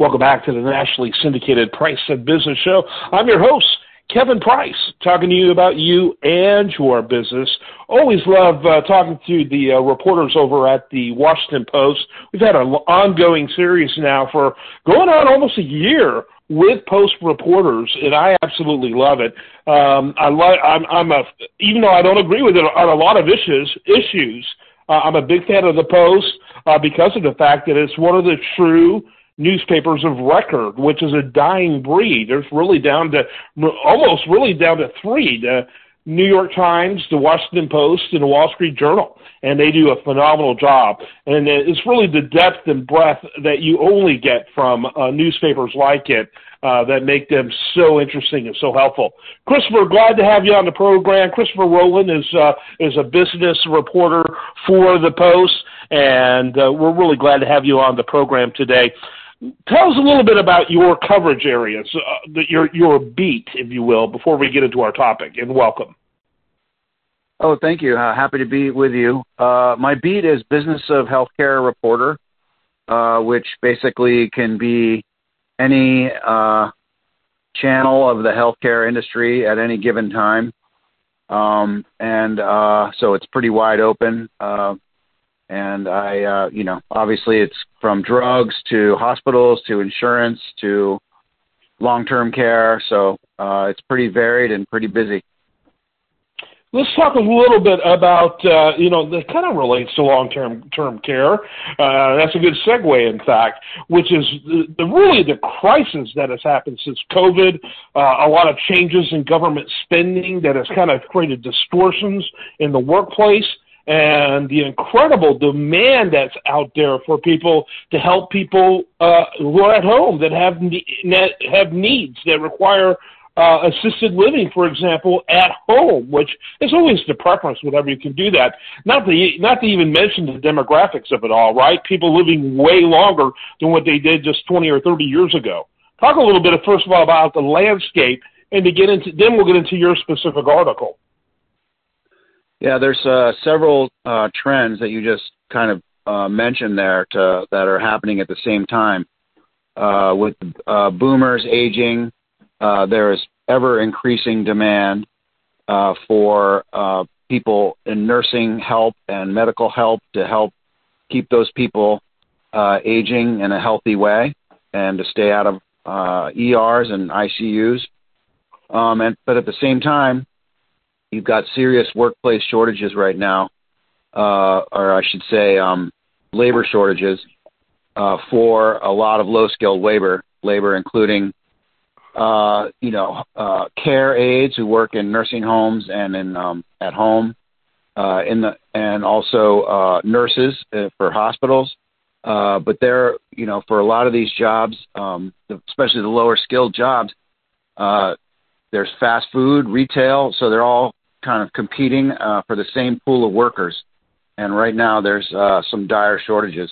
Welcome back to the nationally syndicated Price of Business Show. I'm your host, Kevin Price, talking to you about you and your business. Always love uh, talking to the uh, reporters over at the Washington Post. We've had an ongoing series now for going on almost a year with Post reporters, and I absolutely love it. Um, I like. I'm, I'm a even though I don't agree with it on a lot of issues. Issues. Uh, I'm a big fan of the Post uh, because of the fact that it's one of the true newspapers of record, which is a dying breed. There's really down to almost really down to three: the New York Times, the Washington Post, and the Wall Street Journal, and they do a phenomenal job. And it's really the depth and breadth that you only get from uh, newspapers like it. Uh, that make them so interesting and so helpful. Christopher, glad to have you on the program. Christopher Rowland is uh, is a business reporter for the Post, and uh, we're really glad to have you on the program today. Tell us a little bit about your coverage areas, uh, your your beat, if you will, before we get into our topic. And welcome. Oh, thank you. Uh, happy to be with you. Uh, my beat is business of healthcare reporter, uh, which basically can be any uh, channel of the healthcare industry at any given time. Um, and uh, so it's pretty wide open. And I, uh, you know, obviously it's from drugs to hospitals to insurance to long-term care. So uh, it's pretty varied and pretty busy. Let's talk a little bit about, uh, you know, that kind of relates to long-term term care. Uh, that's a good segue, in fact, which is the, the really the crisis that has happened since COVID. Uh, a lot of changes in government spending that has kind of created distortions in the workplace and the incredible demand that's out there for people to help people uh, who are at home that have ne- have needs that require uh, assisted living, for example, at home, which is always the preference whenever you can do that. Not to not to even mention the demographics of it all, right? People living way longer than what they did just 20 or 30 years ago. Talk a little bit, first of all, about the landscape, and to get into then we'll get into your specific article. Yeah, there's uh, several uh, trends that you just kind of uh, mentioned there to, that are happening at the same time. Uh, with uh, boomers aging, uh, there is ever increasing demand uh, for uh, people in nursing help and medical help to help keep those people uh, aging in a healthy way and to stay out of uh, ERs and ICUs. Um, and, but at the same time, you've got serious workplace shortages right now, uh, or I should say, um, labor shortages uh, for a lot of low-skilled labor, labor including, uh, you know, uh, care aides who work in nursing homes and in um, at home, uh, in the and also uh, nurses uh, for hospitals. Uh, but they're, you know, for a lot of these jobs, um, especially the lower skilled jobs, uh, there's fast food, retail, so they're all kind of competing uh, for the same pool of workers. And right now, there's uh, some dire shortages.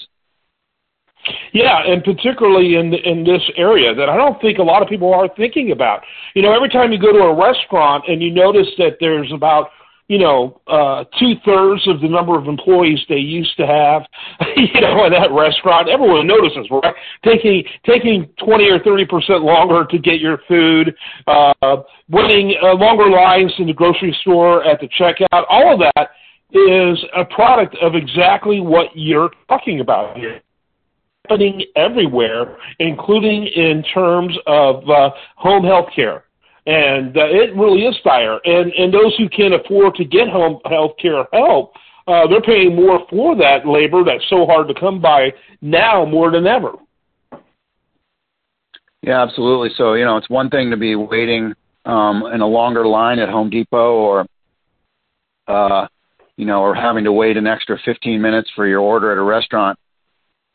Yeah, and particularly in in this area that I don't think a lot of people are thinking about. You know, every time you go to a restaurant and you notice that there's about you know, uh, two thirds of the number of employees they used to have, you know, in that restaurant. Everyone notices, right? Taking taking twenty or thirty percent longer to get your food, uh, waiting uh, longer lines in the grocery store at the checkout. All of that is a product of exactly what you're talking about here happening everywhere, including in terms of uh, home health care and uh, it really is dire. And and those who can't afford to get home health care help, uh, they're paying more for that labor that's so hard to come by now more than ever. Yeah, absolutely. So you know, it's one thing to be waiting um, in a longer line at Home Depot, or uh, you know, or having to wait an extra 15 minutes for your order at a restaurant.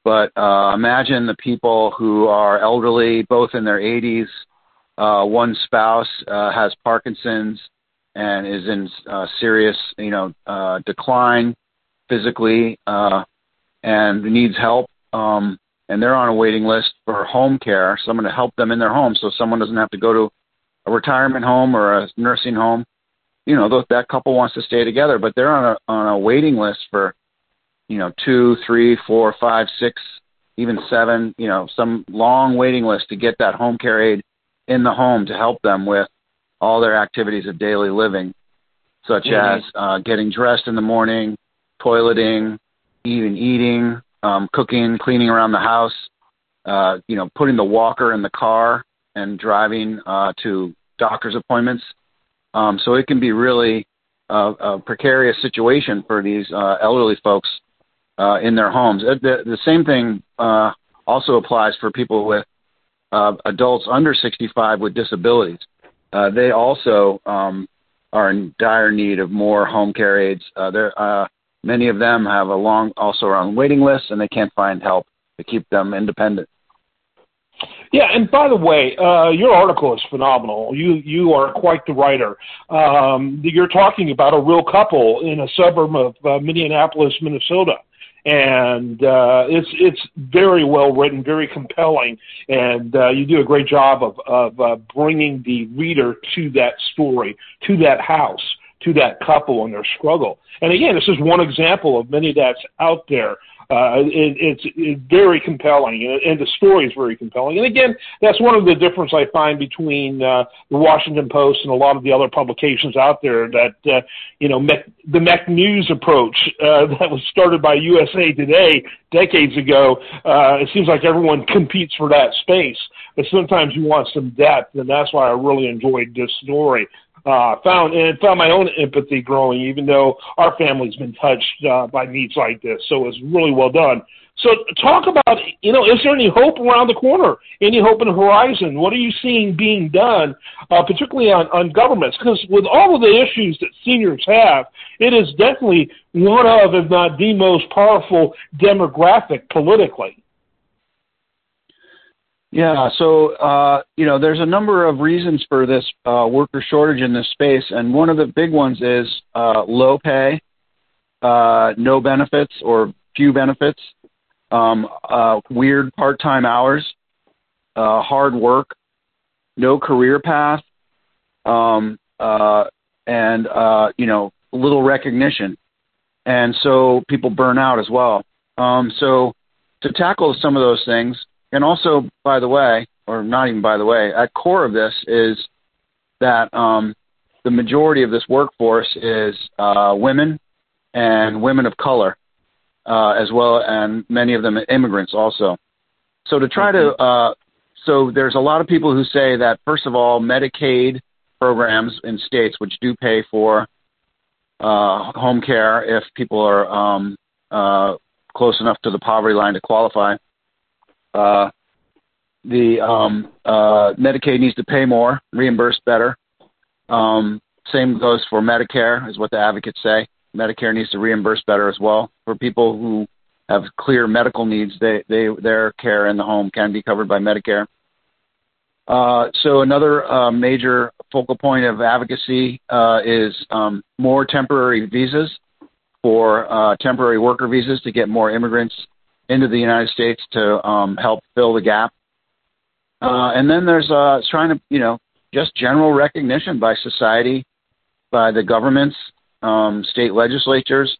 But uh, imagine the people who are elderly, both in their 80s uh, one spouse uh, has Parkinson's and is in uh, serious, you know, uh, decline physically uh, and needs help. Um, and they're on a waiting list for home care, someone to help them in their home, so someone doesn't have to go to a retirement home or a nursing home. You know, th- that couple wants to stay together, but they're on a on a waiting list for, you know, two, three, four, five, six even seven. You know, some long waiting list to get that home care aide in the home to help them with all their activities of daily living, such mm-hmm. as uh, getting dressed in the morning, toileting, even eating, um, cooking, cleaning around the house, uh, you know, putting the walker in the car and driving uh, to doctor's appointments. Um, so it can be really a, a precarious situation for these uh, elderly folks uh, in their homes. Uh, the, the same thing uh, also applies for people with uh, adults under 65 with disabilities. Uh, they also um, are in dire need of more home care aides. Uh, uh, many of them have a long, also are on waiting lists, and they can't find help to keep them independent. Yeah, and by the way, uh, your article is phenomenal. You you are quite the writer. Um, you're talking about a real couple in a suburb of uh, Minneapolis, Minnesota, and uh, it's it's very well written, very compelling, and uh, you do a great job of of uh, bringing the reader to that story, to that house, to that couple and their struggle. And again, this is one example of many that's out there. Uh, it, it's, it's very compelling, and, and the story is very compelling. And again, that's one of the difference I find between uh, the Washington Post and a lot of the other publications out there. That uh, you know, Mech, the McNews approach uh, that was started by USA Today decades ago. Uh, it seems like everyone competes for that space, but sometimes you want some depth, and that's why I really enjoyed this story uh, found and found my own empathy growing, even though our family's been touched uh, by needs like this. So it's really well done. So talk about, you know, is there any hope around the corner? Any hope in the horizon? What are you seeing being done, uh, particularly on, on governments? Because with all of the issues that seniors have, it is definitely one of, if not the most powerful demographic politically. Yeah, so uh, you know, there's a number of reasons for this uh, worker shortage in this space, and one of the big ones is uh, low pay, uh, no benefits or few benefits, um, uh, weird part-time hours, uh, hard work, no career path, um, uh, and uh, you know, little recognition, and so people burn out as well. Um, so to tackle some of those things and also, by the way, or not even by the way, at core of this is that um, the majority of this workforce is uh, women and women of color, uh, as well, and many of them immigrants also. So to try mm-hmm. to, uh, so there's a lot of people who say that first of all, Medicaid programs in states which do pay for uh, home care if people are um, uh, close enough to the poverty line to qualify uh, the um, uh, Medicaid needs to pay more, reimburse better. Um, same goes for Medicare, is what the advocates say. Medicare needs to reimburse better as well for people who have clear medical needs. They, they their care in the home can be covered by Medicare. Uh, so another uh, major focal point of advocacy uh, is um, more temporary visas for uh, temporary worker visas to get more immigrants into the United States to um, help fill the gap. Uh, and then there's uh, trying to, you know, just general recognition by society, by the governments, um, state legislatures,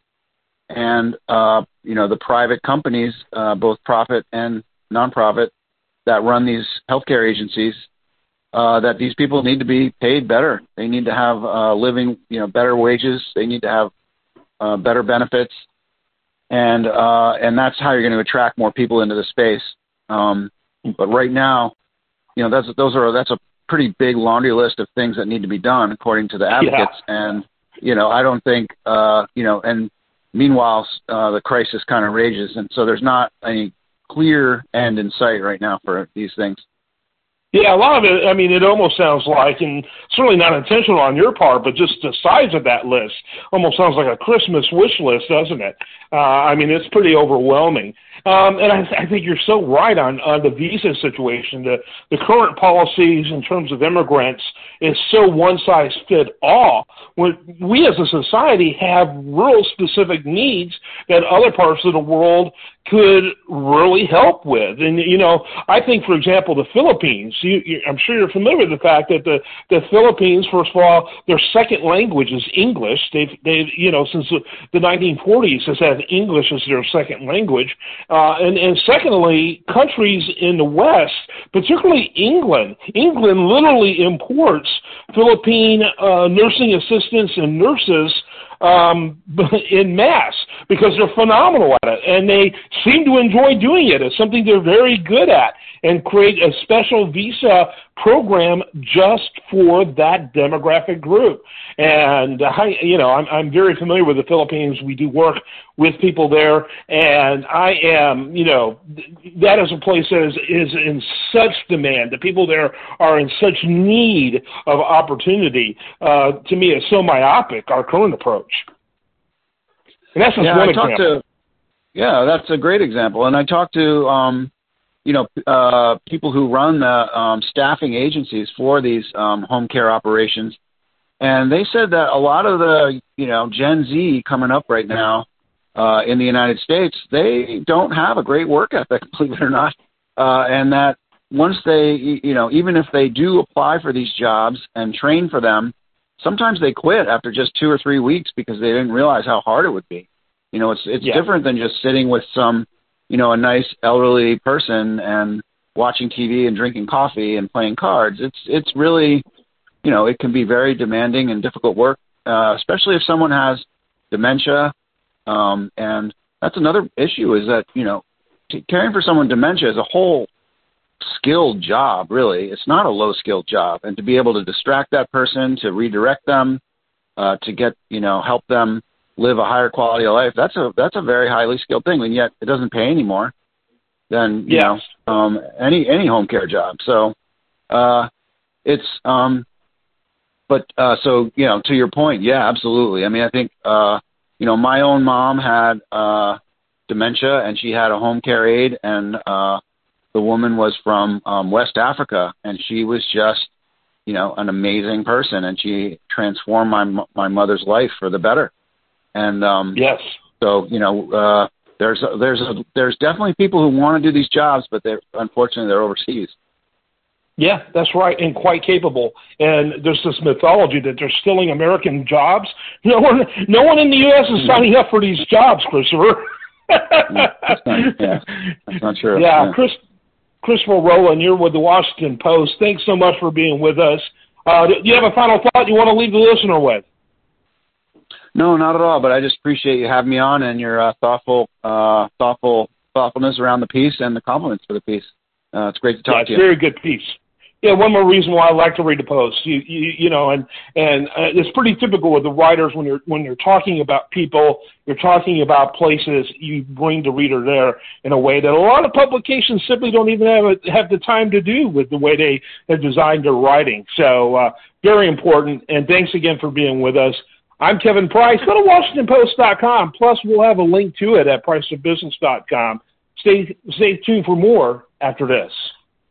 and uh, you know the private companies, uh, both profit and nonprofit, that run these healthcare agencies. Uh, that these people need to be paid better. They need to have uh, living, you know, better wages. They need to have uh, better benefits and uh, and that's how you're going to attract more people into the space. Um, but right now, you know, that's those are that's a pretty big laundry list of things that need to be done according to the advocates. Yeah. And you know, I don't think uh, you know. And meanwhile, uh, the crisis kind of rages, and so there's not any clear end in sight right now for these things. Yeah, a lot of it. I mean, it almost sounds like, and certainly not intentional on your part, but just the size of that list almost sounds like a Christmas wish list, doesn't it? Uh, I mean, it's pretty overwhelming. Um, and I, I think you're so right on, on the visa situation. The, the current policies in terms of immigrants is so one size fit all. When we as a society have real specific needs that other parts of the world could really help with. And you know, I think, for example, the Philippines. You, you, I'm sure you're familiar with the fact that the the Philippines, first of all, their second language is English. They've they've you know since the, the 1940s has had English as their second language. Uh, and and secondly, countries in the West, particularly England, England literally imports Philippine uh, nursing assistants and nurses um, in mass because they're phenomenal at it and they seem to enjoy doing it. It's something they're very good at and create a special visa program just for that demographic group. And I, you know, I'm, I'm very familiar with the Philippines. We do work with people there, and I am, you know, that is a place that is is in such demand. The people there are in such need of opportunity. Uh, to me, it's so myopic. Our current approach. And that's just yeah, one I example. To, yeah, that's a great example. And I talked to um, you know, uh, people who run the um, staffing agencies for these um, home care operations, and they said that a lot of the, you know, Gen Z coming up right now uh, in the United States, they don't have a great work ethic, believe it or not, uh, and that once they, you know, even if they do apply for these jobs and train for them, sometimes they quit after just two or three weeks because they didn't realize how hard it would be. You know, it's it's yeah. different than just sitting with some you know, a nice elderly person and watching TV and drinking coffee and playing cards. It's it's really, you know, it can be very demanding and difficult work, uh, especially if someone has dementia. Um, and that's another issue is that you know, t- caring for someone with dementia is a whole skilled job. Really, it's not a low skilled job, and to be able to distract that person, to redirect them, uh, to get you know, help them live a higher quality of life. That's a that's a very highly skilled thing, and yet it doesn't pay any more than you yes. know um, any any home care job. So uh, it's um, but uh, so you know to your point, yeah, absolutely. I mean, I think uh, you know my own mom had uh, dementia, and she had a home care aide, and uh, the woman was from um, West Africa, and she was just you know an amazing person, and she transformed my my mother's life for the better. And um, yes, so you know, uh, there's a, there's a, there's definitely people who want to do these jobs, but they're unfortunately they're overseas. Yeah, that's right, and quite capable. And there's this mythology that they're stealing American jobs. No one, no one in the U.S. is signing up for these jobs, Christopher. that's not, yeah, that's not true. Yeah, yeah. Chris, Christopher Rowland, you're with the Washington Post. Thanks so much for being with us. Uh, do you have a final thought you want to leave the listener with? No, not at all. But I just appreciate you having me on and your uh, thoughtful, uh, thoughtful thoughtfulness around the piece and the compliments for the piece. Uh, it's great to talk yeah, to you. Very good piece. Yeah, one more reason why I like to read the post. You, you, you know, and and uh, it's pretty typical with the writers when you're when you're talking about people, you're talking about places. You bring the reader there in a way that a lot of publications simply don't even have a, have the time to do with the way they have designed their writing. So uh, very important. And thanks again for being with us. I'm Kevin Price. Go to WashingtonPost.com. Plus, we'll have a link to it at PriceOfBusiness.com. Stay, stay tuned for more after this.